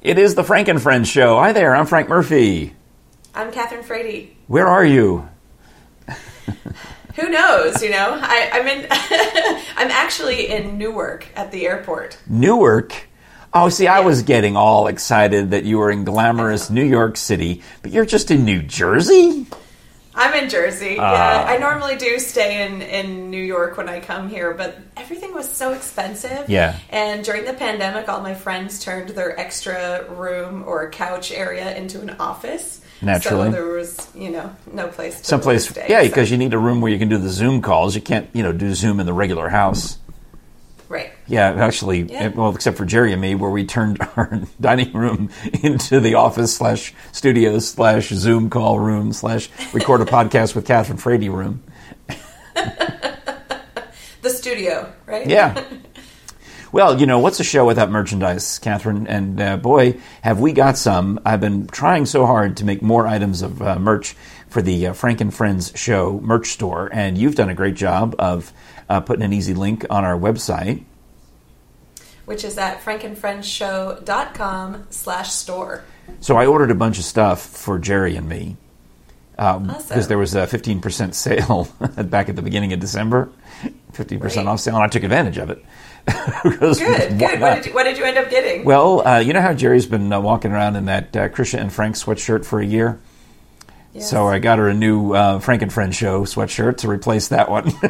It is the Frank and Friends show. Hi there, I'm Frank Murphy. I'm Catherine Frady. Where are you? Who knows? You know, I, I'm in. I'm actually in Newark at the airport. Newark? Oh, see, I was getting all excited that you were in glamorous New York City, but you're just in New Jersey? I'm in Jersey. Ah. yeah, I normally do stay in in New York when I come here, but everything was so expensive. Yeah. And during the pandemic, all my friends turned their extra room or couch area into an office. Naturally. So there was, you know, no place to Someplace, stay. yeah, so- because you need a room where you can do the Zoom calls. You can't, you know, do Zoom in the regular house. Right. Yeah, actually, Yeah. well, except for Jerry and me, where we turned our dining room into the office slash studio slash Zoom call room slash record a podcast with Catherine Frady room. The studio, right? Yeah. Well, you know, what's a show without merchandise, Catherine? And uh, boy, have we got some. I've been trying so hard to make more items of uh, merch for the uh, Frank and Friends show merch store, and you've done a great job of uh, putting an easy link on our website. Which is at frankandfriendshow.com slash store. So I ordered a bunch of stuff for Jerry and me because Awesome. there was a 15% sale back at the beginning of December, 15% Great. off sale, and I took advantage of it. Good, good. What did, you, what did you end up getting? Well, uh, you know how Jerry's been uh, walking around in that uh, Krisha and Frank sweatshirt for a year? Yes. So I got her a new uh, Frank and Friend show sweatshirt to replace that one.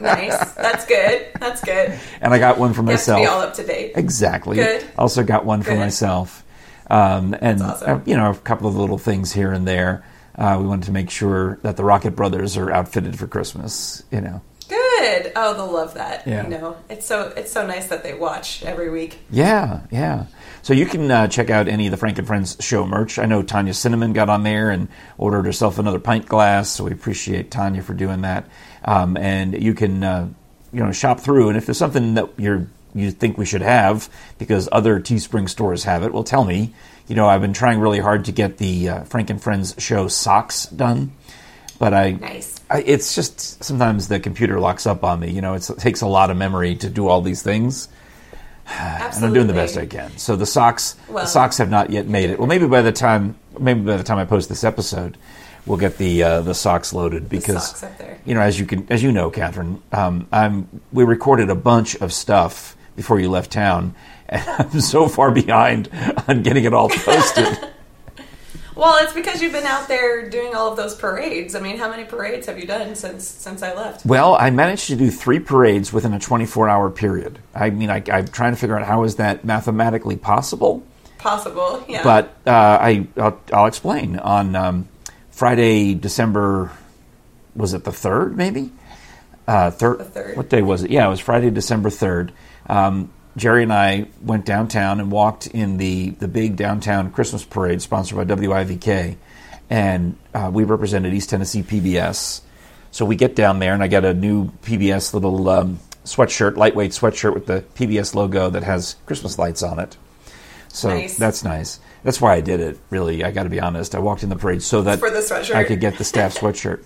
nice. That's good. That's good. and I got one for You have to be myself. all up to date. Exactly. Good. Also got one for myself. Um, and, That's awesome. uh, you know, a couple of little things here and there. Uh, we wanted to make sure that the Rocket Brothers are outfitted for Christmas, you know. Good. Oh, they'll love that. Yeah. You know, it's so it's so nice that they watch every week. Yeah, yeah. So you can uh, check out any of the Frank and Friends show merch. I know Tanya Cinnamon got on there and ordered herself another pint glass, so we appreciate Tanya for doing that. Um, and you can, uh, you know, shop through, and if there's something that you're you think we should have because other Teespring stores have it, well, tell me. You know, I've been trying really hard to get the uh, Frank and Friends show socks done, but I Nice. I, it's just sometimes the computer locks up on me. You know, it's, it takes a lot of memory to do all these things and I'm doing the best I can. So the socks, the socks have not yet made it. Well, maybe by the time, maybe by the time I post this episode, we'll get the uh, the socks loaded because socks you know, as you can, as you know, Catherine, um, I'm we recorded a bunch of stuff before you left town, and I'm so far behind on getting it all posted. Well, it's because you've been out there doing all of those parades. I mean, how many parades have you done since since I left? well, I managed to do three parades within a 24 hour period. I mean, I, I'm trying to figure out how is that mathematically possible. Possible. Yeah. But uh, I, I'll, I'll explain. On um, Friday, December, was it the third? Maybe uh, third. The third. What day was it? Yeah, it was Friday, December third. Um, Jerry and I went downtown and walked in the the big downtown Christmas parade sponsored by WIVK, and uh, we represented East Tennessee PBS. So we get down there, and I got a new PBS little um, sweatshirt, lightweight sweatshirt with the PBS logo that has Christmas lights on it. So Nice. that's nice. That's why I did it. Really, I got to be honest. I walked in the parade so that. I could get the staff sweatshirt.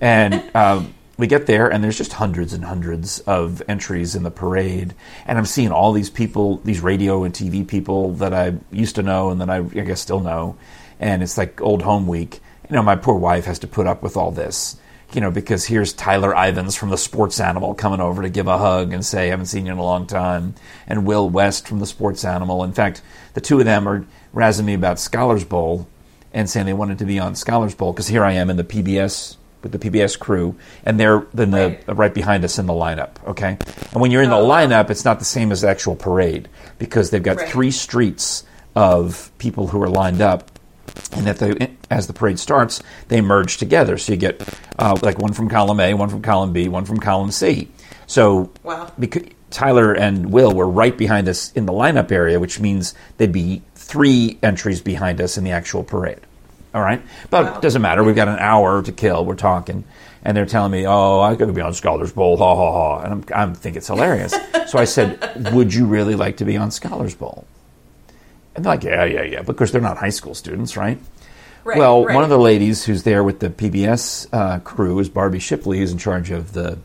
And um, we get there, and there's just hundreds and hundreds of entries in the parade. And I'm seeing all these people, these radio and TV people that I used to know and that I, I guess still know. And it's like old home week. You know, my poor wife has to put up with all this. You know, because here's Tyler Ivens from the Sports Animal coming over to give a hug and say, I haven't seen you in a long time. And Will West from the Sports Animal. In fact, the two of them are razzing me about Scholars Bowl and saying they wanted to be on Scholars Bowl because here I am in the PBS with the PBS crew, and they're then the Right. right behind us in the lineup. Okay, and when you're in the Oh, wow. lineup, it's not the same as the actual parade because they've got Right. three streets of people who are lined up, and that they, as the parade starts, they merge together. So you get uh, like one from column A, one from column B, one from column C. So Wow. because Tyler and Will were right behind us in the lineup area, which means they'd be three entries behind us in the actual parade. All right, but Wow. it doesn't matter. We've got an hour to kill. We're talking, and they're telling me, "Oh, I could be on Scholars Bowl." Ha ha ha! And I'm, I'm think it's hilarious. so I said, "Would you really like to be on Scholars Bowl?" And they're like, "Yeah, yeah, yeah," because they're not high school students, right? Right, well, right. one of the ladies who's there with the PBS uh, crew is Barbie Shipley, who's in charge of the,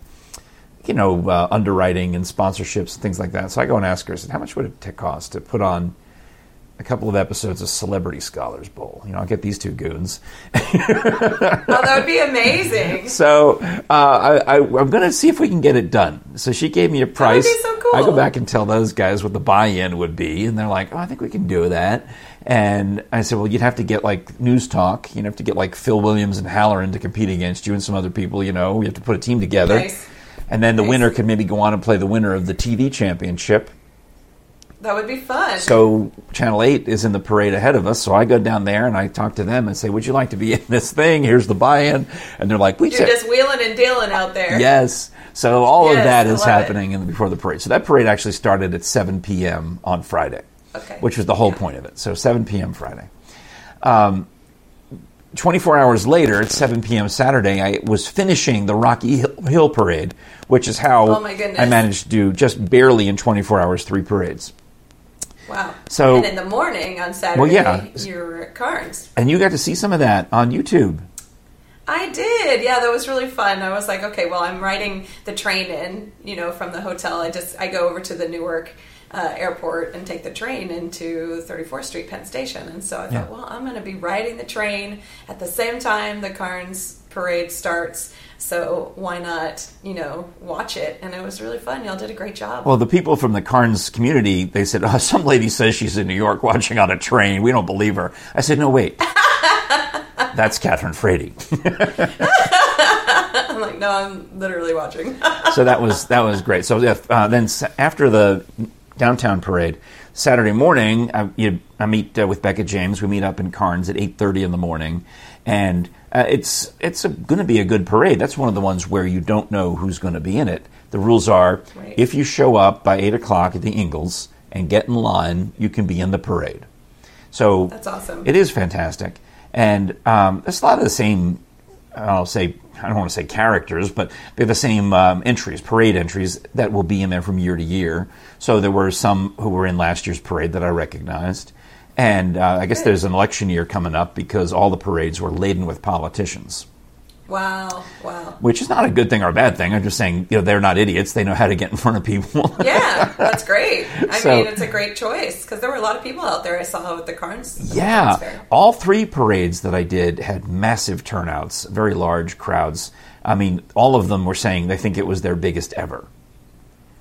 you know, uh, underwriting and sponsorships and things like that. So I go and ask her, I said, how much would it cost to put on a couple of episodes of Celebrity Scholars Bowl. You know, I'll get these two goons. oh, that would be amazing. So uh, I, I, am going to see if we can get it done. So she gave me a price. So cool. I go back and tell those guys what the buy-in would be, and they're like, "Oh, I think we can do that." And I said, "Well, you'd have to get like news talk. You'd have to get like Phil Williams and Hallerin to compete against you and some other people. You know, we have to put a team together." Nice. And then the Nice. winner could maybe go on and play the winner of the TV championship. That would be fun. So Channel 8 is in the parade ahead of us. So I go down there and I talk to them and say, Would you like to be in this thing? Here's the buy in. And they're like, We You're said, just wheeling and dealing out there. Yes. So all of Yes, that I is happening in, before the parade. So that parade actually started at 7 p.m. on Friday, Okay. which was the whole point of it. So 7 p.m. Friday. Um, 24 hours later, at 7 p.m. Saturday, I was finishing the Rocky Hill, Hill Parade, which is how Oh. I managed to do just barely in 24 hours three parades. Wow. So- and in the morning on Saturday, Well, yeah. you're at Karns. And you got to see some of that on YouTube. I did. Yeah, that was really fun. I was like, okay, well, I'm riding the train in, you know, from the hotel. I just I go over to the Newark uh, airport and take the train into 34th Street Penn Station. And so I Yeah. thought, well, I'm going to be riding the train at the same time the Karns parade starts. So why not, you know, watch it? And it was really fun. Y'all did a great job. Well, the people from the Karns community, they said, oh, some lady says she's in New York watching on a train. We don't believe her. I said, no, wait. That's Catherine Frady. I'm like, no, I'm literally watching. so that was that was great. So uh, then after the downtown parade, Saturday morning, I, you, I meet uh, with Becca James. We meet up in Karns at eight thirty in the morning, and uh, it's it's going to be a good parade. That's one of the ones where you don't know who's going to be in it. The rules are: Right. if you show up by eight o'clock at the Ingles and get in line, you can be in the parade. So That's awesome. It is fantastic, and um, it's a lot of the same. I'll say I don't want to say characters, but they're the same um, entries, parade entries that will be in there from year to year. So there were some who were in last year's parade that I recognized, and uh, I guess Good. there's an election year coming up because all the parades were laden with politicians, wow, wow. which is not a good thing or a bad thing. I'm just saying, you know, they're not idiots; they know how to get in front of people. Yeah, that's great. I So- mean, it's a great choice because there were a lot of people out there I saw with the Karns. the Yeah, all three parades that I did had massive turnouts, very large crowds. I mean, all of them were saying they think it was their biggest ever.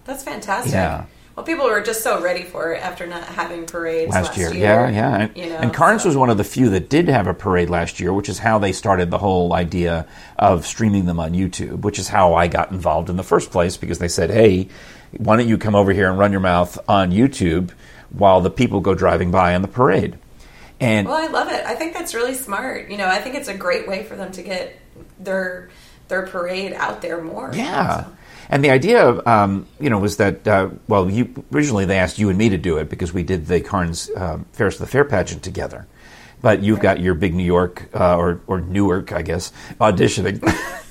That's fantastic. Yeah. Well, people were just so ready for it after not having parades last, last, year. Yeah, yeah. And, You know, and Karns so- was one of the few that did have a parade last year, which is how they started the whole idea of streaming them on YouTube, which is how I got involved in the first place because they said, hey, why don't you come over here and run your mouth on YouTube while the people go driving by on the parade? And Well, I love it. I think that's really smart. You know, I think it's a great way for them to get their their parade out there more. Yeah. So- And the idea, um, you know, was that uh, well, you, originally they asked you and me to do it because we did the Karns um, Fairest of the Fair pageant together. But you've got your big New York uh, or or Newark, I guess, auditioning.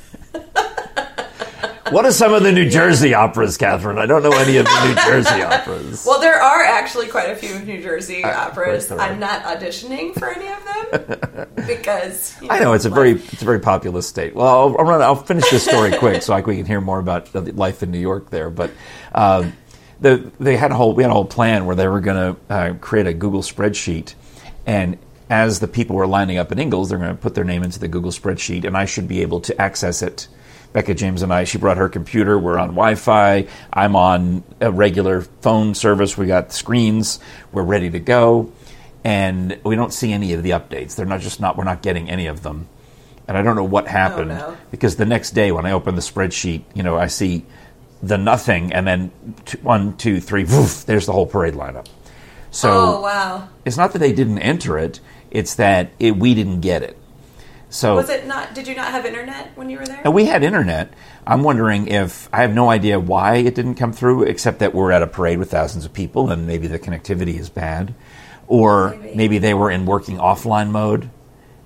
what are some of the New Jersey operas, Catherine? I don't know any of the New Jersey operas. Well, there are actually quite a few New Jersey Uh, operas. I'm not auditioning for any of them because you I know it's a very it's a very populous state. Well, I'll, I'll, run, I'll finish this story quick so like we can hear more about life in New York there. But um, the, they had a whole we had a whole plan where they were going to uh, create a Google spreadsheet, and as the people were lining up in Ingles, they're going to put their name into the Google spreadsheet, and I should be able to access it. Becca James and I, she brought her computer. We're on Wi Fi. I'm on a regular phone service. We got screens. We're ready to go and we don't see any of the updates. They're not just not we're not getting any of them, and I don't know what happened Oh, no. because the next day when I open the spreadsheet, you know, I see the nothing, and then two, one, two, three, woof, there's the whole parade lineup. So Oh wow! it's not that they didn't enter it; it's that it, we didn't get it. So Was it not? Did you not have internet when you were there? we had internet. I'm wondering if I have no idea why it didn't come through, except that we're at a parade with thousands of people and maybe the connectivity is bad, or Maybe. maybe, they were in working offline mode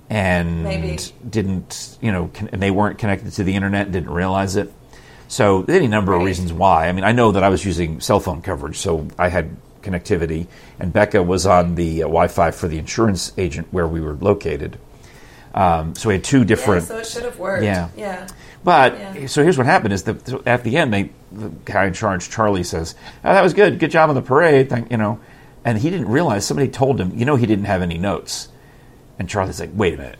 and Maybe. didn't, you know, con- and they weren't connected to the internet and didn't realize it. So any number of reasons why. I mean, I know that I was using cell phone coverage, so I had connectivity, and Becca was on the uh, Wi-Fi for the insurance agent where we were located. Um, so we had two yeah, different. so it should have worked. Yeah. yeah. But Yeah. so here's what happened: is that at the end, they the guy in charge, Charlie, says, oh, "That was good. Good job on the parade. Thank you know." and he didn't realize somebody told him, you know, he didn't have any notes. And Charlie's like, wait a minute,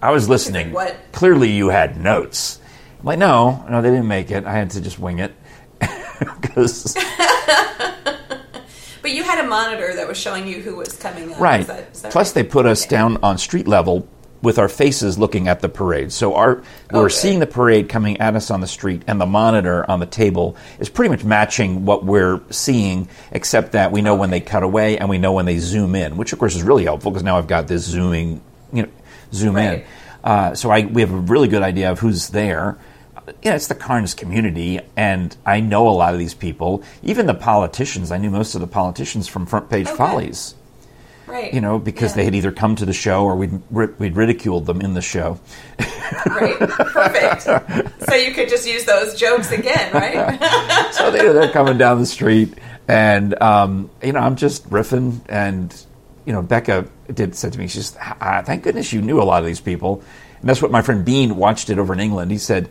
I was listening. what? Clearly, you had notes. I'm like, no, no, they didn't make it. I had to just wing it because But you had a monitor that was showing you who was coming up. right. Is that- is that Plus, right? they put us Okay. down on street level with our faces looking at the parade. So our we're Okay. seeing the parade coming at us on the street, and the monitor on the table is pretty much matching what we're seeing, except that we know when they cut away and we know when they zoom in, which of course is really helpful because now I've got this zooming, you know, zoom in. Uh, so I, we have a really good idea of who's there. You know, it's the Karns community, and I know a lot of these people. Even the politicians, I knew most of the politicians from Front Page Okay. Follies Right. you know, because Yeah. they had either come to the show or we'd, we'd ridiculed them in the show. Right. Perfect. so you could just use those jokes again, right? So they, they're coming down the street, and, um, you know, I'm just riffing. And, you know, Becca did said to me, she's, ah, thank goodness you knew a lot of these people. And that's what my friend Bean watched it over in England. He said,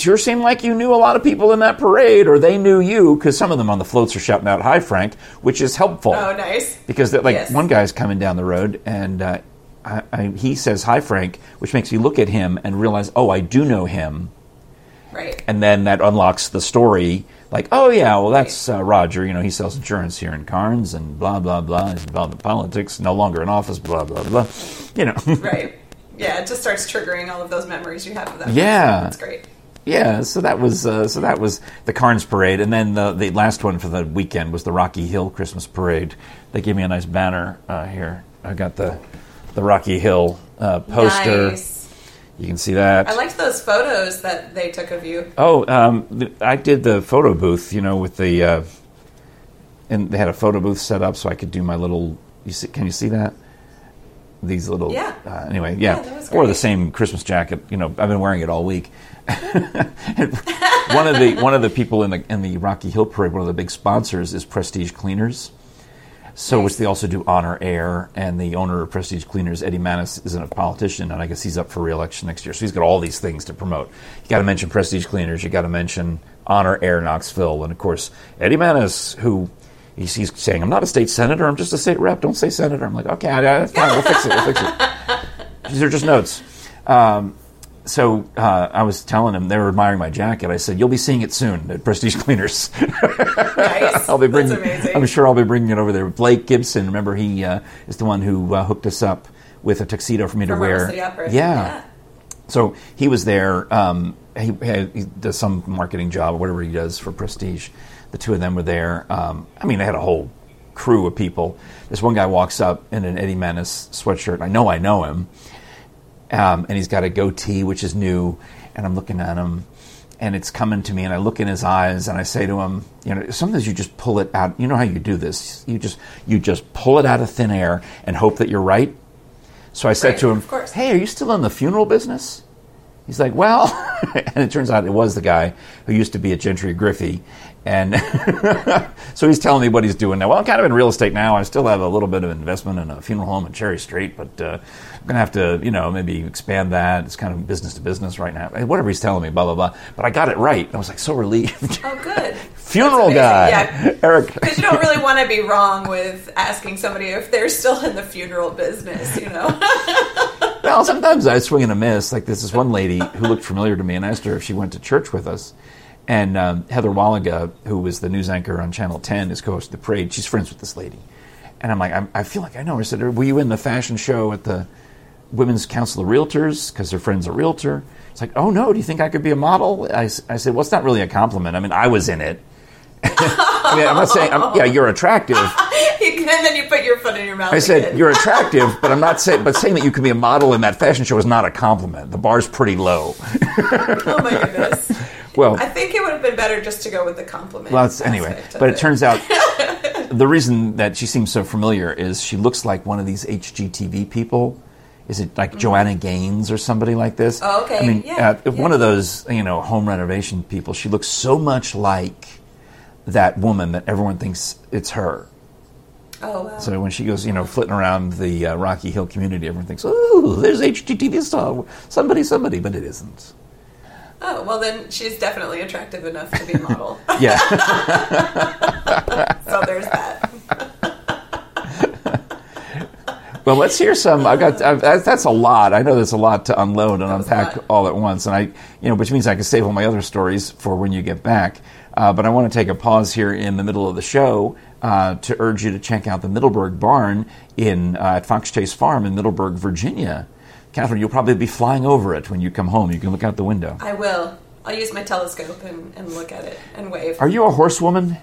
sure seemed like you knew a lot of people in that parade, or they knew you, because some of them on the floats are shouting out, hi, Frank, which is helpful. oh, nice. because like Yes. one guy's coming down the road and uh, I, I, he says hi frank which makes me look at him and realize oh i do know him Right. and then that unlocks the story like oh yeah well that's uh, roger you know he sells insurance here in karns and blah blah blah he's involved in politics no longer in office blah blah blah you know Right. Yeah, it just starts triggering all of those memories you have of that. Yeah. That's great. Yeah so that was uh, so that was the karns parade and then the, the last one for the weekend was the rocky hill christmas parade they gave me a nice banner uh, here i got the the rocky hill uh, poster Nice. You can see that. I liked those photos that they took of you. oh, um, th- I did the photo booth. You know, with the uh, and they had a photo booth set up so I could do my little. You see? Can you see that? These little. Yeah. Uh, anyway, yeah. Yeah, or the same Christmas jacket. You know, I've been wearing it all week. One of the one of the people in the in the Rocky Hill Parade, one of the big sponsors is Prestige Cleaners. So, which they also do honor air, and the owner of Prestige Cleaners, Eddie Mannis, isn't a politician, and I guess he's up for re-election next year. So he's got all these things to promote. You got to mention Prestige Cleaners, you got to mention honor air Knoxville, and of course Eddie Mannis, who he's, he's saying, "I'm not a state senator, I'm just a state rep. Don't say senator." I'm like, "Okay, that's fine. We'll fix it. We'll fix it." These are just notes. Um, so uh, I was telling him they were admiring my jacket. I said, "You'll be seeing it soon at Prestige Cleaners." Nice. I'll be bringing. That's amazing. I'm sure I'll be bringing it over there. Blake Gibson, remember he uh, is the one who uh, hooked us up with a tuxedo for me to From wear. Opera. Yeah. So he was there. Um, he, he does some marketing job or whatever he does for Prestige. The two of them were there. Um, I mean, they had a whole crew of people. This one guy walks up in an Eddie Mannis sweatshirt. I know I know him. Um, and he's got a goatee, which is new. And I'm looking at him, and it's coming to me. And I look in his eyes, and I say to him, "You know, sometimes you just pull it out. You know how you do this? You just you just pull it out of thin air and hope that you're right." So I said Right, to him, of course. "Hey, are you still in the funeral business?" He's like, "Well," and it turns out it was the guy who used to be at Gentry Griffey, and so he's telling me what he's doing now. Well, I'm kind of in real estate now. I still have a little bit of investment in a funeral home in Cherry Street, but uh, I'm gonna have to, you know, maybe expand that. It's kind of business to business right now. Whatever he's telling me, blah blah blah. But I got it right. I was like so relieved. Oh, good. funeral guy, Yeah. Eric. Because you don't really want to be wrong with asking somebody if they're still in the funeral business, you know? Well, sometimes I swing and a miss. Like this is one lady who looked familiar to me, and I asked her if she went to church with us. And um, Heather Waliga, who was the news anchor on Channel 10, is co-host of the parade. She's friends with this lady, and I'm like, I'm, I feel like I know her. I said, "Were you in the fashion show at the Women's Council of Realtors? Because her friend's a realtor." It's like, "Oh no, do you think I could be a model?" I said, "Well, it's not really a compliment. I mean, I was in it." I mean, I'm not saying, I'm, yeah, you're attractive. and then you put your foot in your mouth. I said you're attractive, but I'm not saying. But saying that you can be a model in that fashion show is not a compliment. The bar's pretty low. Oh my goodness. Well, I think it would have been better just to go with the compliment. well, it's, anyway. But it turns out the reason that she seems so familiar is she looks like one of these HGTV people. Is it like Joanna Gaines or somebody like this? Mm-hmm. Oh, okay. I mean, Yeah, uh, one of those you know home renovation people. She looks so much like that woman that everyone thinks it's her. Oh wow. So when she goes, you know, flitting around the uh, Rocky Hill community, everyone thinks, "Ooh, there's HGTV star, somebody, somebody," but it isn't. Oh well, then she's definitely attractive enough to be a model. Yeah, so there's that. Well, let's hear some. I've got I've, that's a lot. I know there's a lot to unload and unpack all at once, and I, you know, which means I can save all my other stories for when you get back. Uh, but I want to take a pause here in the middle of the show uh, to urge you to check out the Middleburg Barn in uh, at Fox Chase Farm in Middleburg, Virginia. Catherine, you'll probably be flying over it when you come home. You can look out the window. I will. I'll use my telescope and, and look at it and wave. Are you a horsewoman?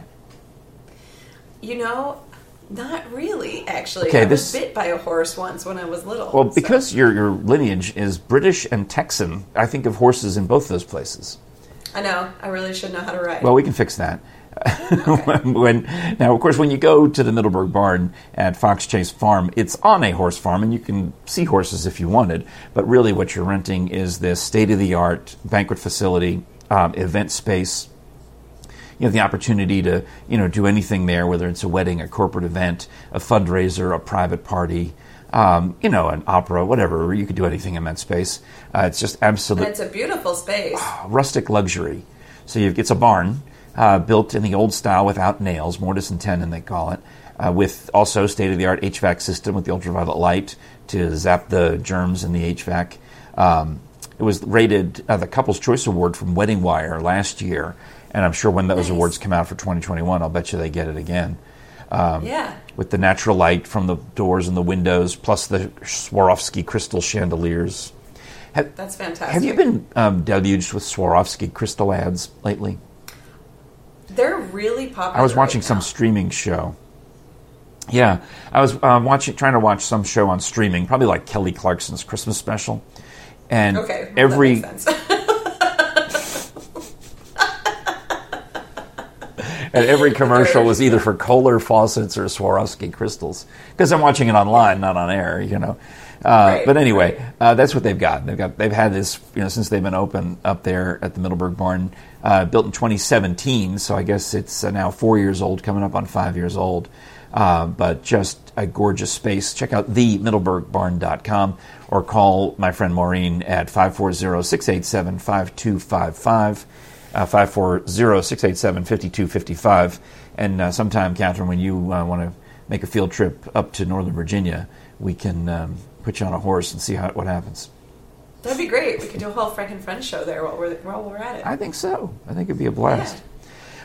You know, not really, actually. Okay, I was this- bit by a horse once when I was little. Well, so- because your your lineage is British and Texan, I think of horses in both those places. I know. I really should know how to ride. Well, we can fix that. when now, of course, when you go to the Middleburg Barn at Fox Chase Farm, it's on a horse farm, and you can see horses if you wanted. But really, what you're renting is this state-of-the-art banquet facility, um, event space. You have the opportunity to you know do anything there, whether it's a wedding, a corporate event, a fundraiser, a private party. Um, you know, an opera, whatever. You could do anything in that space. Uh, it's just and absolute it's a beautiful space. rustic luxury. So you've, it's a barn uh, built in the old style without nails, mortise and tenon they call it, uh, with also state of the art HVAC system with the ultraviolet light to zap the germs in the HVAC. Um, it was rated uh, the Couples Choice Award from Wedding Wire last year, and I'm sure when those Nice. awards come out for 2021, I'll bet you they get it again. Um, yeah. With the natural light from the doors and the windows, plus the Swarovski crystal chandeliers. Have, That's fantastic. have you been um, deluged with Swarovski crystal ads lately? They're really popular. I was watching right some streaming show. Yeah, I was um, watching, trying to watch some show on streaming, probably like Kelly Clarkson's Christmas special, and Okay. well, every That makes sense. And every commercial was either for Kohler faucets or Swarovski crystals because I'm watching it online, not on air, you know. Uh, Right, but anyway, uh, that's what they've got. They've got they've had this you know since they've been open up there at the Middleburg Barn, uh, built in 2017. So I guess it's uh, now four years old, coming up on five years old. Uh, but just a gorgeous space. Check out themiddleburgbarn.com or call my friend Maureen at 540-687-5255 uh, 540-687-5255. And uh, sometime, Catherine, when you uh, want to make a field trip up to Northern Virginia, we can um, put you on a horse and see how, what happens. That'd be great. We could do a whole Frank and Friends show there while we're while we're at it. I think so. I think it'd be a blast.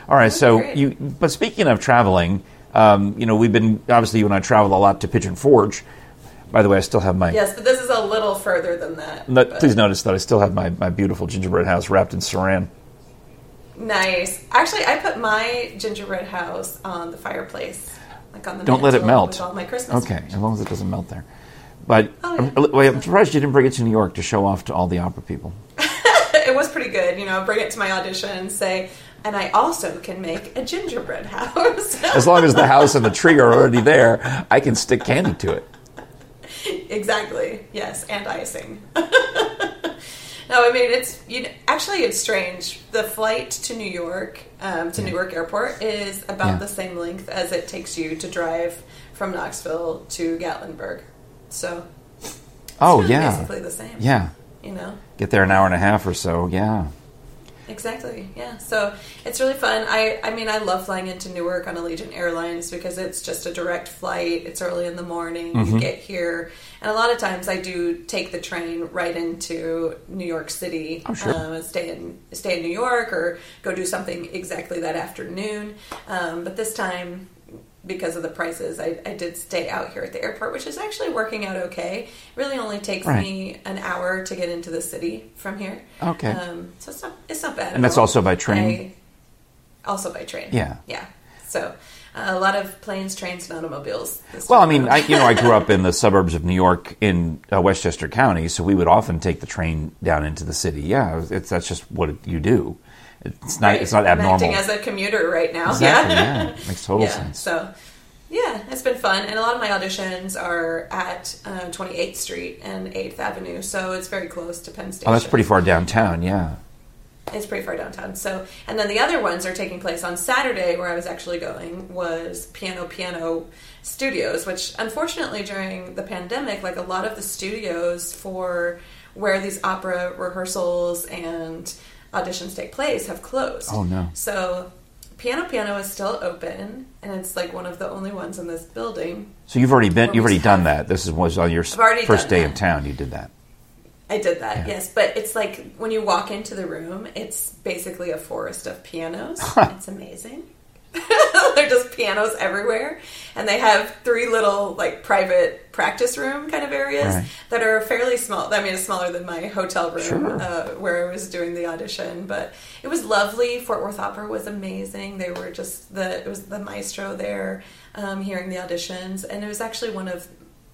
All right, That'd so you. But speaking of traveling, um, you know, we've been obviously you and I travel a lot to Pigeon Forge. By the way, I still have my. yes, but this is a little further than that. No- please notice that I still have my, my beautiful gingerbread house wrapped in saran. Nice. Actually, I put my gingerbread house on the fireplace, like on the. Don't let it melt. All my Christmas. Okay, as long as it doesn't melt there. But Oh, I'm, wait, I'm surprised you didn't bring it to New York to show off to all the opera people. it was pretty good. You know, bring it to my audition and say, and I also can make a gingerbread house. As long as the house and the tree are already there, I can stick candy to it. exactly. Yes, and icing. No, I mean it's you know, actually it's strange. The flight to New York, um, to Newark Airport, is about Yeah. the same length as it takes you to drive from Knoxville to Gatlinburg. So Oh yeah, basically the same. yeah. you know. Get there an hour and a half or so. Yeah. Exactly. Yeah. So it's really fun. I I mean I love flying into Newark on Allegiant Airlines because it's just a direct flight. It's early in the morning. Mm-hmm. You get here, and a lot of times I do take the train right into New York City. Oh, sure. Um, stay in stay in New York or go do something exactly that afternoon. Um, but this time. Because of the prices, I, I did stay out here at the airport, which is actually working out okay. It really only takes Right. me an hour to get into the city from here. Okay. Um, so it's not it's not bad. And at that's all. also by train? I- also by train. Yeah. Yeah. So a lot of planes, trains, and automobiles. Well, I mean, I, you know, I grew up in the suburbs of New York in uh, Westchester County, so we would often take the train down into the city. Yeah, it's that's just what you do. It's not. Right. It's not I'm abnormal. acting as a commuter right now. exactly. Yeah. Yeah. Makes total yeah. sense. So. Yeah, it's been fun, and a lot of my auditions are at uh, 28th Street and 8th Avenue, so it's very close to Penn Station. Oh, that's pretty far downtown. Yeah. It's pretty far downtown. So, and then the other ones are taking place on Saturday, where I was actually going was Piano Piano Studios, which unfortunately during the pandemic, like a lot of the studios for where these opera rehearsals and auditions take place have closed. Oh, no. So Piano Piano is still open, and it's like one of the only ones in this building. So you've already been, you've already done that. This is was on your s- I've already first day that. in town. You did that. I did that, Yeah. yes. But it's like when you walk into the room, it's basically a forest of pianos. It's amazing. They're just pianos everywhere, and they have three little like private practice room kind of areas Right. that are fairly small. I mean, it's smaller than my hotel room Sure. uh, where I was doing the audition, but it was lovely. Fort Worth Opera was amazing. They were just the it was the maestro there, um, hearing the auditions, and it was actually one of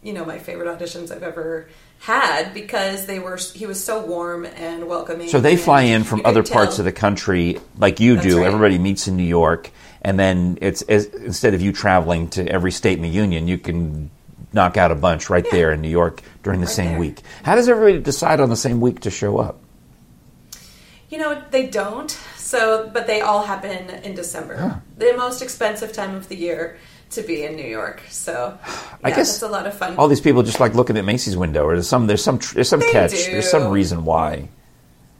you know my favorite auditions I've ever had because they were he was so warm and welcoming. So they fly in from other parts tell- of the country, like you That's do. right. Everybody meets in New York, and then it's as, instead of you traveling to every state in the union, you can knock out a bunch right Yeah. there in New York during the Right same there. week. How does everybody decide on the same week to show up? You know, they don't. So, but they all happen in December, Huh. the most expensive time of the year to be in New York. So, I guess it's a lot of fun. All these people just like looking at Macy's window, or there's some there's some there's some They catch, do. there's some reason why.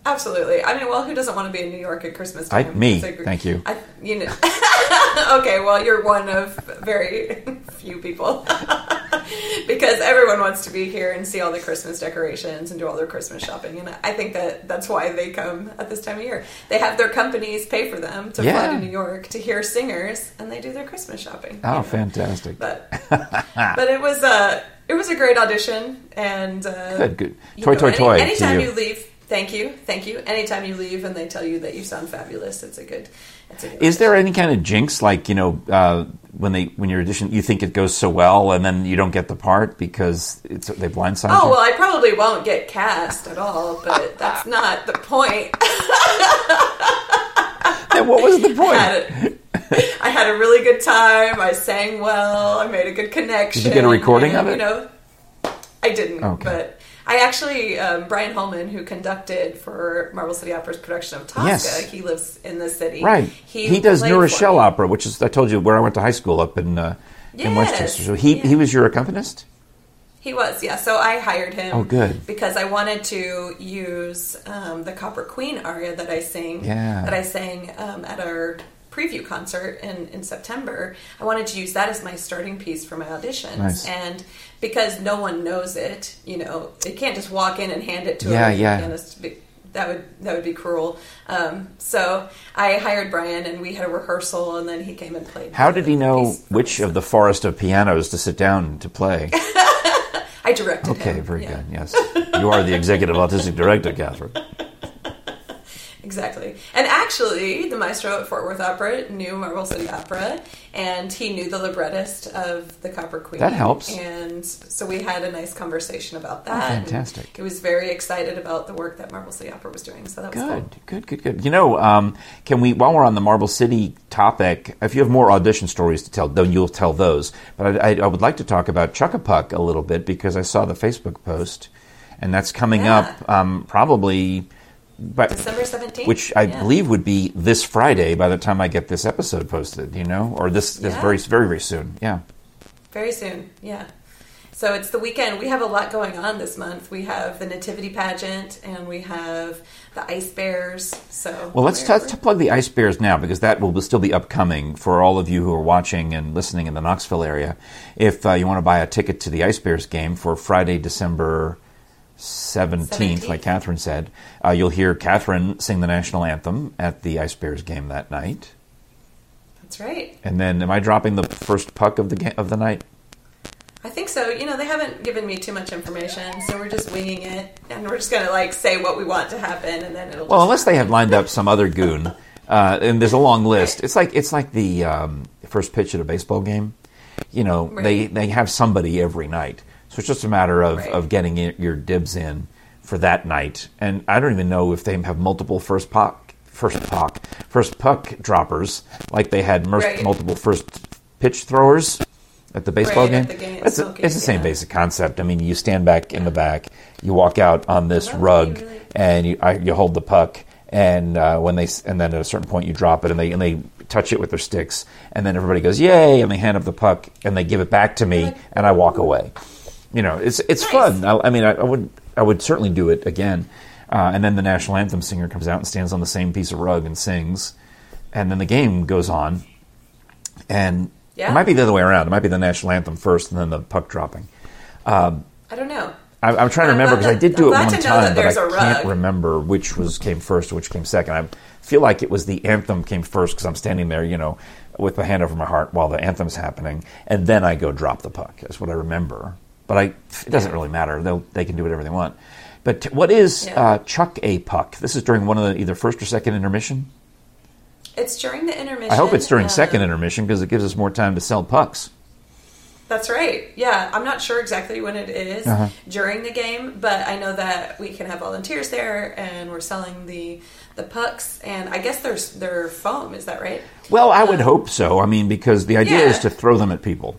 Absolutely. I mean, well, who doesn't want to be in New York at Christmas I- time? me. It's like- Thank you. I, you know. okay, well, you're one of very few people because everyone wants to be here and see all the Christmas decorations and do all their Christmas shopping, and I think that that's why they come at this time of year. They have their companies pay for them to fly to New York to hear singers, and they do their Christmas shopping. Oh, you know. fantastic! But but it was a it was a great audition, and uh, Good, good. you Toy, know, toy, any- toy to Anytime you. you. leave, thank you, thank you. Anytime you leave and they tell you that you sound fabulous, it's a good. It's a good Is there any kind of jinx, like you know, uh, when they when your audition, you think it goes so well, and then you don't get the part because it's they blindside Oh you? Oh well, I probably won't get cast at all, but that's not the point. Then what was the I point? had, a, I had a really good time. I sang well. I made a good connection. Did you get a recording and, of it? You know, I didn't, Okay. but I actually um, Brian Holman, who conducted for Marble City Opera's production of Tosca, Yes. he lives in the city. Right. He, he does played New Rochelle. Opera, which is I told you where I went to high school up in uh, in Westchester. So he Yeah. he was your accompanist. He was, yeah. So I hired him. Oh, good. Because I wanted to use um, the Copper Queen aria that I sing. Yeah. That I sang um, at our preview concert in, in September. I wanted to use that as my starting piece for my auditions. Nice. And because no one knows it, you know, they can't just walk in and hand it to Yeah, a yeah. pianist. That would that would be cruel. Um, so I hired Brian, and we had a rehearsal, and then he came and played. How did he know which of the forest of pianos to sit down to play? I directed him. Okay, very yeah. good. Yes, you are the executive artistic director, Catherine. Exactly. And actually, the maestro at Fort Worth Opera knew Marble City Opera, and he knew the librettist of the Copper Queen. That helps. And so we had a nice conversation about that. and fantastic. He was very excited about the work that Marble City Opera was doing. So that was Good, cool. good, good, good. You know, um, can we, while we're on the Marble City topic, if you have more audition stories to tell, then you'll tell those. But I, I, I would like to talk about Chuckapuck a little bit because I saw the Facebook post, and that's coming Yeah. up um, probably. But, December 17th? which I Yeah. believe would be this Friday by the time I get this episode posted, you know, or this, this Yeah. very, very, very soon. Yeah. Very soon, yeah. So it's the weekend. We have a lot going on this month. We have the Nativity pageant, and we have the Ice Bears. So Well, let's, we're- let's plug the Ice Bears now because that will still be upcoming for all of you who are watching and listening in the Knoxville area. If uh, you want to buy a ticket to the Ice Bears game for Friday, December 17th, 17th. like Catherine said, uh, you'll hear Catherine sing the national anthem at the Ice Bears game that night. That's right. And then, am I dropping the first puck of the ga- of the night? I think so. You know, they haven't given me too much information, so we're just winging it, and we're just gonna like say what we want to happen, and then it'll. Well, unless they have lined up some other goon, uh, and there's a long list. It's like it's like the um, first pitch at a baseball game. You know, they they have somebody every night, so it's just a matter of, Right. of getting your dibs in for that night. And I don't even know if they have multiple first puck, first puck, first puck droppers like they had Right. multiple first pitch throwers at the baseball Right, game. the game, It's, a- it's the same yeah. basic concept. I mean, you stand back in the back, you walk out on this rug, really- and you I, you hold the puck, and uh, when they and then at a certain point you drop it, and they and they touch it with their sticks, and then everybody goes yay, and they hand up the puck, and they give it back to me, and I walk away. You know, it's it's Nice. fun. I, I mean, I, I would I would certainly do it again. Uh, and then the national anthem singer comes out and stands on the same piece of rug and sings. and then the game goes on, and Yeah. it might be the other way around. It might be the national anthem first, and then the puck dropping. I don't know. I, I'm trying to remember because I did do I'm it one time, but I can't remember which was came first, which came second. I feel like it was the anthem came first because I'm standing there, you know, with my hand over my heart while the anthem's happening, and then I go drop the puck. That's what I remember. But I, it doesn't really matter. They'll, they can do whatever they want. But what is Yeah. uh, chuck a puck? This is during one of the either first or second intermission. It's during the intermission. I hope it's during uh, second intermission because it gives us more time to sell pucks. That's right. Yeah, I'm not sure exactly when it is Uh-huh. during the game, but I know that we can have volunteers there, and we're selling the the pucks, and I guess there's their foam. Is that right? Well, I would hope so. I mean, because the idea is to throw them at people,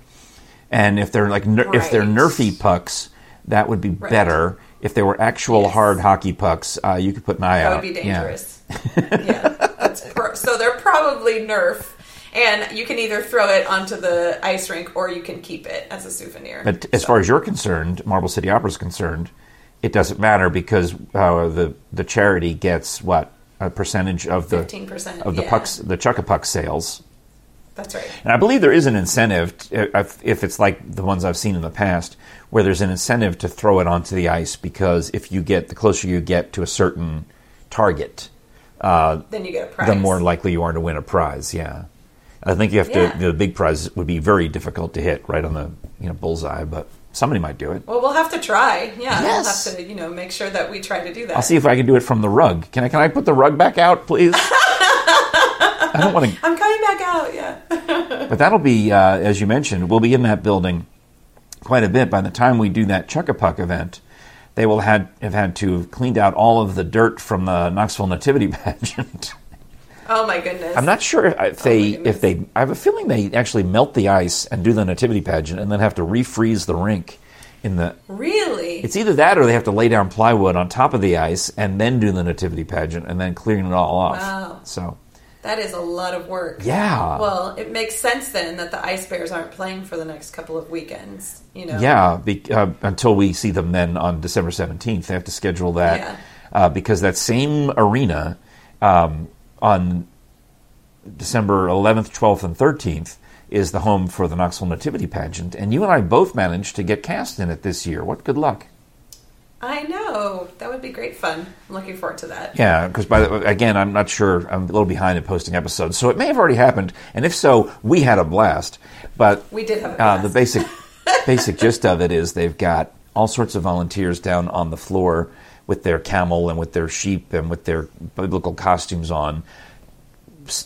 and if they're like ner- if they're nerfy pucks, that would be better. If they were actual Yes. hard hockey pucks, uh, you could put an eye That out. That would be dangerous. Yeah, that's pro- so they're probably Nerf, and you can either throw it onto the ice rink or you can keep it as a souvenir. But as far as you're concerned, Marble City Opera is concerned, it doesn't matter because uh, the the charity gets what a percentage of the 15%, of the yeah. pucks the chuck a puck sales. That's right. And I believe there is an incentive, uh, t- if, it's like the ones I've seen in the past, where there's an incentive to throw it onto the ice because if you get the closer you get to a certain target, uh, Then you get a prize. the more likely you are to win a prize. Yeah, I think you have Yeah. to. The big prize would be very difficult to hit right on the you know bullseye, but somebody might do it. Well, we'll have to try. Yeah, Yes. we'll have to, you know, make sure that we try to do that. I'll see if I can do it from the rug. Can I? Can I put the rug back out, please? I don't want to. I'm coming back out. Yeah. But that'll be, uh, as you mentioned, we'll be in that building quite a bit. By the time we do that Chuckapuck event, they will had, have had to have cleaned out all of the dirt from the Knoxville Nativity pageant. Oh my goodness. I'm not sure if they, goodness. if they, I have a feeling they actually melt the ice and do the Nativity pageant and then have to refreeze the rink in the. really. It's either that or they have to lay down plywood on top of the ice and then do the Nativity pageant and then clearing it all off. Wow. So, that is a lot of work. yeah. Well, it makes sense then that the Ice Bears aren't playing for the next couple of weekends. You know. Yeah, be, uh, until we see them then on December 17th. They have to schedule that Yeah. uh, because that same arena um, on December 11th, 12th, and 13th is the home for the Knoxville Nativity Pageant. And you and I both managed to get cast in it this year. What good luck. I know that would be great fun. I'm looking forward to that. Yeah, because by the again, I'm not sure. I'm a little behind in posting episodes, so it may have already happened. And if so, we had a blast. But We did have a uh, the basic basic gist of it is they've got all sorts of volunteers down on the floor with their camel and with their sheep and with their biblical costumes on,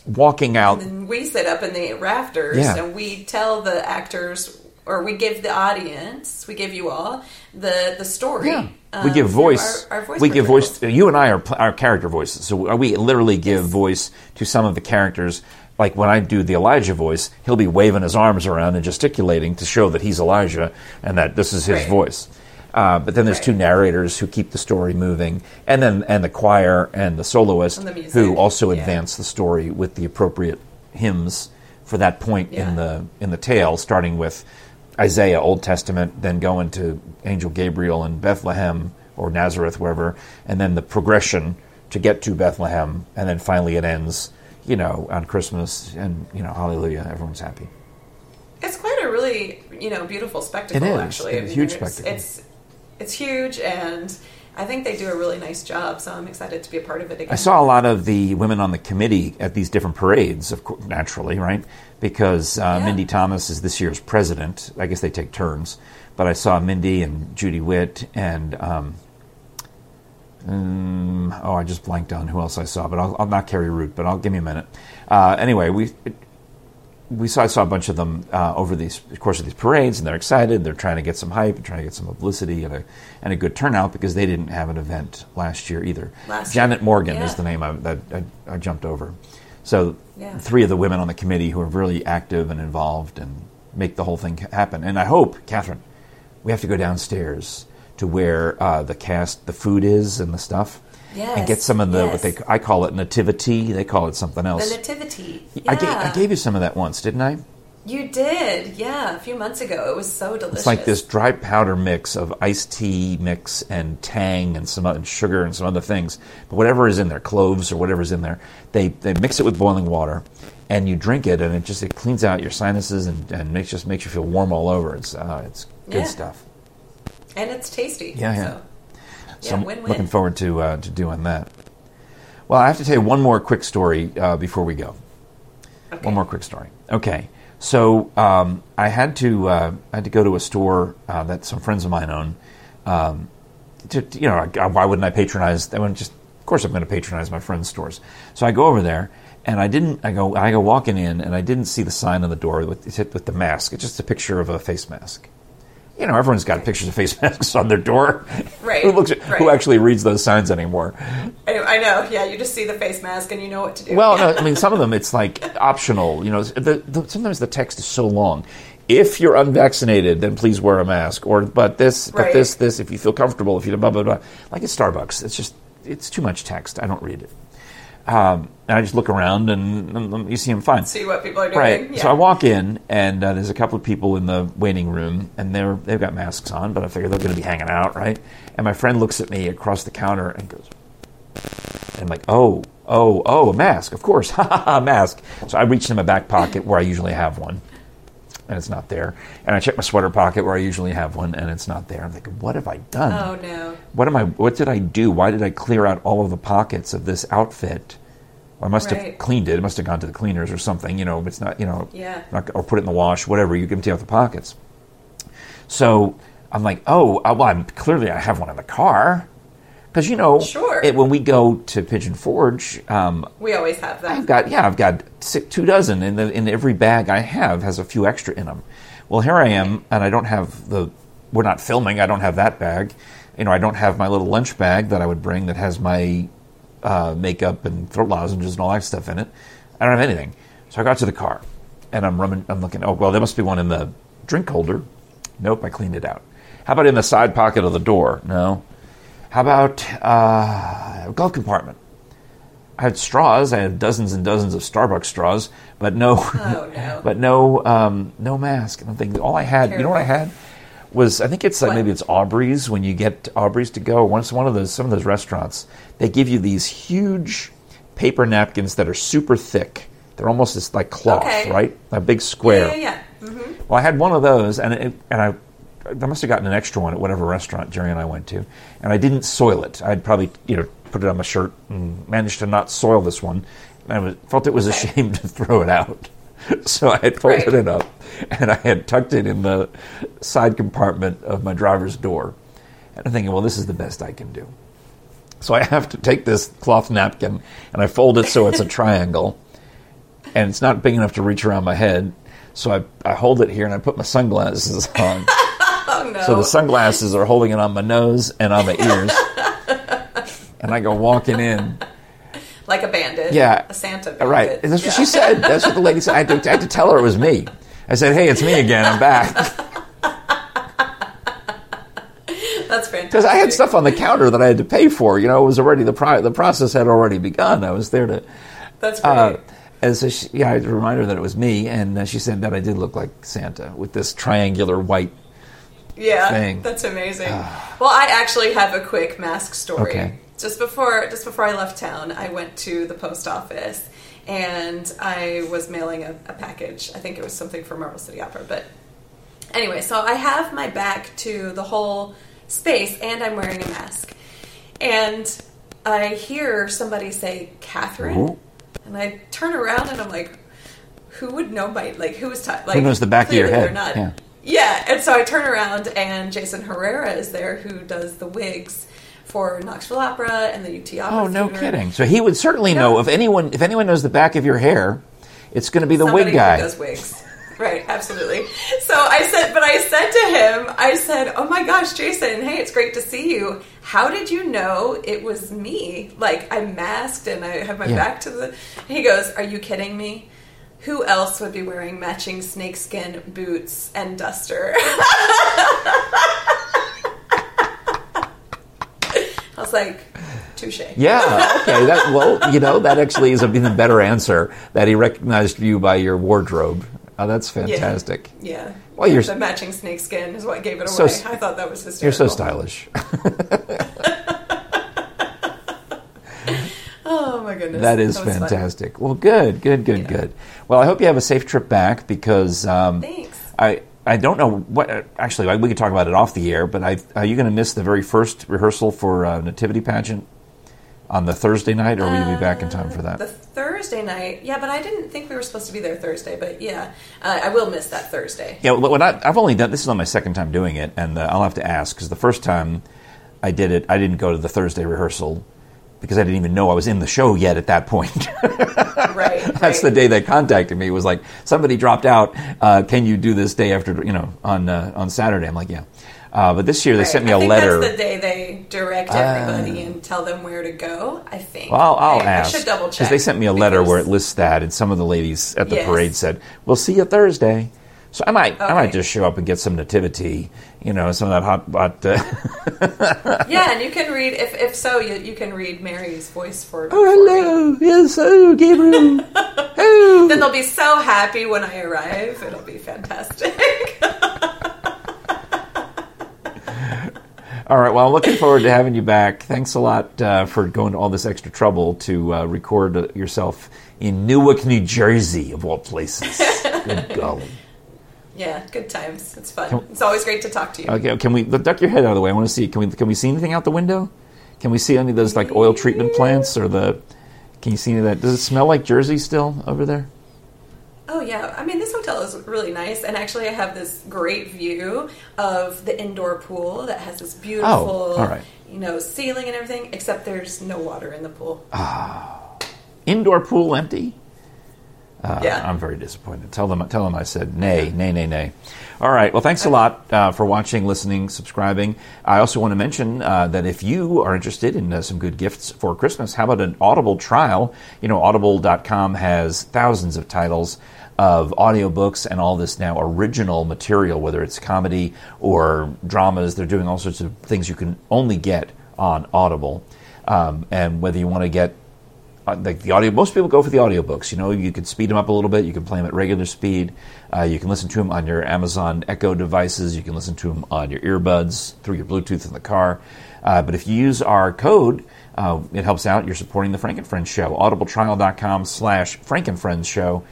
walking out. And we sit up in the rafters Yeah. and we tell the actors, or we give the audience, we give you all the the story. Yeah, we give voice. Our, our voice we give voice. portrayals. You and I are our character voices, so we literally give voice to some of the characters. Like when I do the Elijah voice, he'll be waving his arms around and gesticulating to show that he's Elijah and that this is his Right. voice. Uh, but then there's Right. two narrators who keep the story moving, and then and the choir and the soloist And the who also yeah. advance the story with the appropriate hymns for that point Yeah. in the in the tale, starting with Isaiah, Old Testament, then going to Angel Gabriel in Bethlehem or Nazareth, wherever, and then the progression to get to Bethlehem, and then finally it ends, you know, on Christmas, and you know, Hallelujah, everyone's happy. It's quite a really you know beautiful spectacle. It is. actually, It I a mean, huge it's, spectacle. It's it's huge, and I think they do a really nice job. So I'm excited to be a part of it again. I saw a lot of the women on the committee at these different parades, of course, naturally, right? Because uh, Yeah. Mindy Thomas is this year's president. I guess they take turns. But I saw Mindy and Judy Witt and um, um, oh, I just blanked on who else I saw. But I'll, I'll not carry Root. But I'll give me a minute. Uh, anyway, we. We saw, I saw a bunch of them uh, over these the course of these parades, and they're excited. They're trying to get some hype and trying to get some publicity and a, and a good turnout because they didn't have an event last year either. Last Janet year. Morgan Yeah. is the name I, that I, I jumped over. So Yeah. three of the women on the committee who are really active and involved and make the whole thing happen. And I hope, Catherine, we have to go downstairs to where uh, the cast, the food is and the stuff. And get some of the what they I call it nativity. They call it something else. the nativity. I, gave, I gave you some of that once, didn't I? You did, yeah, a few months ago. It was so delicious. It's like this dry powder mix of iced tea mix and tang and some and sugar and some other things. But whatever is in there, cloves or whatever's in there, they, they mix it with boiling water, and you drink it, and it just it cleans out your sinuses and, and makes just makes you feel warm all over. It's uh, it's good Yeah. stuff. and it's tasty. Yeah, yeah. So, So yeah, I'm win-win. looking forward to uh, to doing that. Well, I have to tell you one more quick story uh, before we go. Okay. One more quick story. Okay, so um, I had to uh, I had to go to a store uh, that some friends of mine own. Um, to, to- you know, I- why wouldn't I patronize? I wouldn't just, of course, I'm going to patronize my friends' stores. So I go over there, and I didn't. I go I go walking in, and I didn't see the sign on the door with with the mask. It's just a picture of a face mask. You know, everyone's got pictures of face masks on their door. Right, who looks? Who right. actually reads those signs anymore? I, know, yeah, you just see the face mask and you know what to do. Well, no, I mean, some of them it's like optional. You know, the, the, sometimes the text is so long. If you're unvaccinated, then please wear a mask. Or, but this, but this, this. If you feel comfortable, if you blah blah blah. Like at Starbucks, it's just it's too much text. I don't read it. Um, and I just look around and, and you see them fine. see what people are doing. Right. Yeah. So I walk in, and uh, there's a couple of people in the waiting room, and they're they've got masks on, but I figure they're going to be hanging out, right? And my friend looks at me across the counter and goes, and I'm like, oh, oh, oh, a mask, of course, ha ha ha, mask. So I reach in my back pocket where I usually have one, and it's not there. And I check my sweater pocket where I usually have one, and it's not there. I'm thinking, what have I done? oh no. What am I? What did I do? Why did I clear out all of the pockets of this outfit? Well, I must have cleaned it. It must have gone to the cleaners or something. You know, it's not. You know, Yeah. not, or put it in the wash. Whatever. You can empty out the pockets. So I'm like, oh, uh, well, I'm clearly I have one in the car because you know, Sure. it, when we go to Pigeon Forge, um, We always have that. I've got yeah, I've got six, two dozen, and the, in every bag I have has a few extra in them. Well, here I am, and I don't have the. We're not filming. I don't have that bag. You know, I don't have my little lunch bag that I would bring that has my uh, makeup and throat lozenges and all that stuff in it. I don't have anything. So I got to the car, and I'm rumming, I'm looking. Oh well, there must be one in the drink holder. Nope, I cleaned it out. How about in the side pocket of the door? No. How about uh, glove compartment? I had straws. I had dozens and dozens of Starbucks straws, but no, Oh, no. but no, um, no mask. And I'm thinking, all I had, you know what I had, was I think it's like What? maybe it's Aubrey's. When you get Aubrey's to go, once one of those, some of those restaurants, they give you these huge paper napkins that are super thick. They're almost just like cloth, Okay. right? A big square. Yeah, yeah, yeah. hmm Well, I had one of those, and it, and I, I must have gotten an extra one at whatever restaurant Jerry and I went to, and I didn't soil it. I'd probably you know put it on my shirt and managed to not soil this one. And I was, felt it was a shame to throw it out, so I had folded Right. it up, and I had tucked it in the side compartment of my driver's door. And I'm thinking, well, this is the best I can do. So I have to take this cloth napkin and I fold it so it's a triangle, and it's not big enough to reach around my head. So I, I hold it here and I put my sunglasses on. Oh no. So the sunglasses are holding it on my nose and on my ears. and I go walking in. like a bandit. Yeah. A Santa bandit. Right. And that's what Yeah. she said. That's what the lady said. I had, to, I had to tell her it was me. I said, hey, it's me again. I'm back. That's fantastic. Because I had stuff on the counter that I had to pay for. You know, it was already, the, pro- the process had already begun. I was there to. That's great. Uh, and so she, yeah, I had to remind her that it was me, and uh, she said that I did look like Santa with this triangular white. Yeah, thing. that's amazing. Ah. well, I actually have a quick mask story. Okay. Just before, just before I left town, I went to the post office and I was mailing a, a package. I think it was something for Marble City Opera, but anyway, so I have my back to the whole space and I'm wearing a mask. And I hear somebody say, Catherine. Ooh. And I turn around and I'm like, who would know my, like, who was, ta- like, Who knows the back of your head? Not. Yeah. Yeah, and so I turn around and Jason Herrera is there who does the wigs for Knoxville Opera and the UT Opera. Oh, no Theater. kidding. So he would certainly Yeah. know if anyone if anyone knows the back of your hair, it's going to be the Somebody wig guy. Who does wigs. Right, absolutely. So I said, but I said to him, I said, "Oh my gosh, Jason, hey, it's great to see you. How did you know it was me? Like I'm masked and I have my Yeah. back to the." He goes, "Are you kidding me? Who else would be wearing matching snakeskin boots and duster?" I was like, "Touche." Yeah. Okay. That well, you know, that actually is an even better answer. That he recognized you by your wardrobe. Oh, that's fantastic. Yeah. Well, you're- the matching snakeskin is what gave it So away. s- I thought that was You're so stylish. Oh my goodness. That is fun. fantastic. Well, good, good, good, Yeah. good. Well, I hope you have a safe trip back because um, Thanks. I I don't know what. uh, Actually, we could talk about it off the air. But I, are you going to miss the very first rehearsal for uh, Nativity pageant on the Thursday night, or will you be back in time for that? The Thursday night, yeah, but I didn't think we were supposed to be there Thursday. But yeah, uh, I will miss that Thursday. Yeah, well, when I, I've only done this is on my second time doing it, and uh, I'll have to ask because the first time I did it, I didn't go to the Thursday rehearsal because I didn't even know I was in the show yet at that point. Right. That's the day they contacted me. It was like somebody dropped out. Uh, can you do this day after you know on uh, on Saturday? I'm like, yeah. Uh, but this year they Right. sent me I a think letter. That's the day they direct everybody and tell them where to go. I think. Well, I'll, I'll I, ask I should double check because they sent me a letter because- where it lists that, and some of the ladies at the Yes. parade said, "We'll see you Thursday." So I might, I might just show up and get some nativity, you know, some of that hot, hot. Uh, Yeah, and you can read if if so, you, you can read Mary's voice for. oh, for me. hello, yes, oh, Gabriel, oh. Then they'll be so happy when I arrive. It'll be fantastic. All right. Well, I'm looking forward to having you back. Thanks a lot uh, for going to all this extra trouble to uh, record uh, yourself in Newark, New Jersey, of all places. Good golly. Yeah, good times. It's fun. It's always great to talk to you. Okay, can we duck your head out of the way? I want to see. Can we can we see anything out the window? Can we see any of those like oil treatment plants or the? Can you see any of that? Does it smell like Jersey still over there? Oh yeah, I mean this hotel is really nice, and actually I have this great view of the indoor pool that has this beautiful, Oh, all right. you know, ceiling and everything. Except there's no water in the pool. Ah Indoor pool empty. Uh, Yeah. I'm very disappointed. Tell them, tell them I said nay, nay, nay, nay. All right. Well, thanks a lot uh, for watching, listening, subscribing. I also want to mention uh, that if you are interested in uh, some good gifts for Christmas, how about an Audible trial? You know, Audible.com has thousands of titles of audiobooks and all this now original material, whether it's comedy or dramas. They're doing all sorts of things you can only get on Audible. Um, and whether you want to get like the audio most people go for the audiobooks you know? You can speed them up a little bit you can play them at regular speed. Uh, you can listen to them on your amazon echo devices you can listen to them on your earbuds through your bluetooth in the car. Uh, but if you use our code uh, it helps out. You're supporting the frank and friends show. Audibletrial.com slash frank and friends show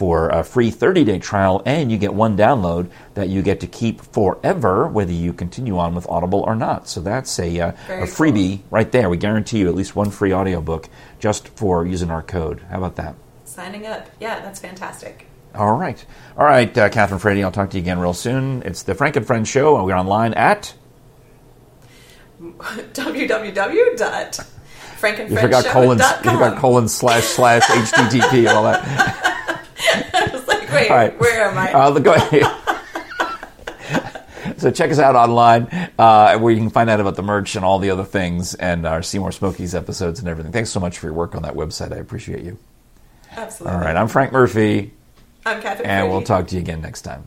for a free 30-day trial and you get one download that you get to keep forever whether you continue on with audible or not. So that's a, uh, a freebie right there. We guarantee you at least one free audiobook just for using our code. How about that? Signing up, yeah, that's fantastic. all right. All right uh, catherine frady i'll talk to you again real soon. It's the frank and friends show and we're online at www.frankandfriendshow.com. you forgot colon you forgot colon slash slash http and all that I was like, wait, right where am I? uh, go ahead So check us out online, uh, where you can find out about the merch and all the other things, and our Seymour Smokies episodes and everything. Thanks so much for your work on that website. I appreciate you. Absolutely. All right, I'm Frank Murphy, I'm Catherine. and we'll talk to you again next time.